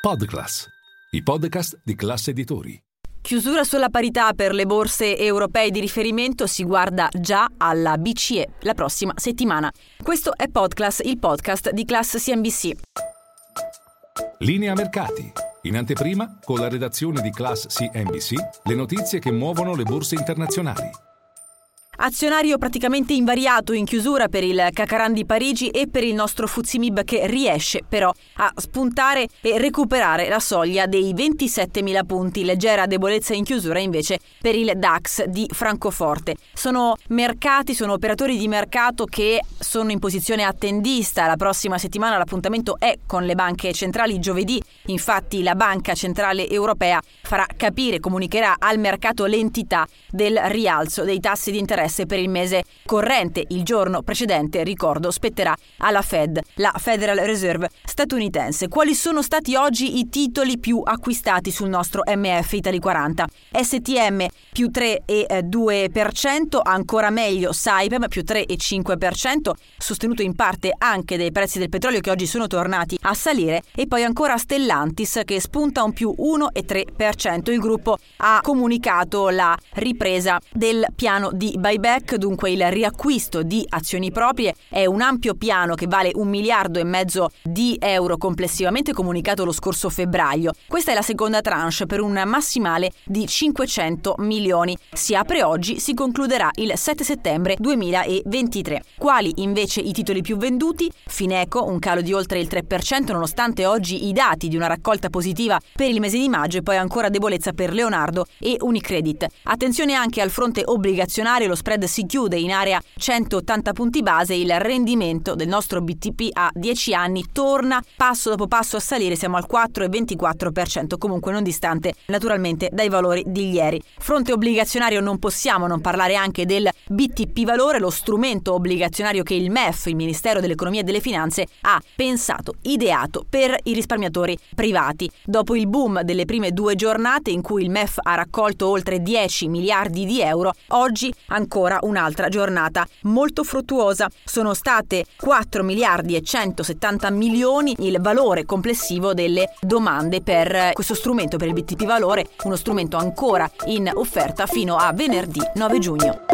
Podclass, i podcast di classe editori. Chiusura sulla parità per le borse europee di riferimento si guarda già alla BCE la prossima settimana. Questo è Podclass, il podcast di Class CNBC. Linea mercati. In anteprima, con la redazione di Class CNBC, le notizie che muovono le borse internazionali. Azionario praticamente invariato in chiusura per il Cacaran di Parigi e per il nostro Fuzimib che riesce però a spuntare e recuperare la soglia dei 27.000 punti. Leggera debolezza in chiusura invece per il DAX di Francoforte. Sono mercati, sono operatori di mercato che sono in posizione attendista. La prossima settimana l'appuntamento è con le banche centrali giovedì. Infatti la Banca Centrale Europea farà capire, comunicherà al mercato l'entità del rialzo dei tassi di interesse interesse per il mese corrente. Il giorno precedente, ricordo, spetterà alla Fed, la Federal Reserve statunitense. Quali sono stati oggi i titoli più acquistati sul nostro MF Italy 40? STM più 3,2%, ancora meglio Saipem più 3,5%, sostenuto in parte anche dai prezzi del petrolio che oggi sono tornati a salire, e poi ancora Stellantis che spunta un più 1,3%. Il gruppo ha comunicato la ripresa del piano di buyback buyback, dunque il riacquisto di azioni proprie, è un ampio piano che vale un miliardo e mezzo di euro complessivamente comunicato lo scorso febbraio. Questa è la seconda tranche per un massimale di 500 milioni. Si apre oggi, si concluderà il 7 settembre 2023. Quali invece i titoli più venduti? Fineco, un calo di oltre il 3% nonostante oggi i dati di una raccolta positiva per il mese di maggio e poi ancora debolezza per Leonardo e Unicredit. Attenzione anche al fronte obbligazionario, lo spread si chiude in area 180 punti base, il rendimento del nostro BTP a 10 anni torna passo dopo passo a salire, siamo al 4,24%, comunque non distante naturalmente dai valori di ieri. Fronte obbligazionario non possiamo non parlare anche del BTP valore, lo strumento obbligazionario che il MEF, il Ministero dell'Economia e delle Finanze, ha pensato, ideato per i risparmiatori privati. Dopo il boom delle prime due giornate in cui il MEF ha raccolto oltre 10 miliardi di euro, oggi ancora un'altra giornata molto fruttuosa. Sono state 4 miliardi e 170 milioni il valore complessivo delle domande per questo strumento, per il BTP Valore, uno strumento ancora in offerta fino a venerdì 9 giugno.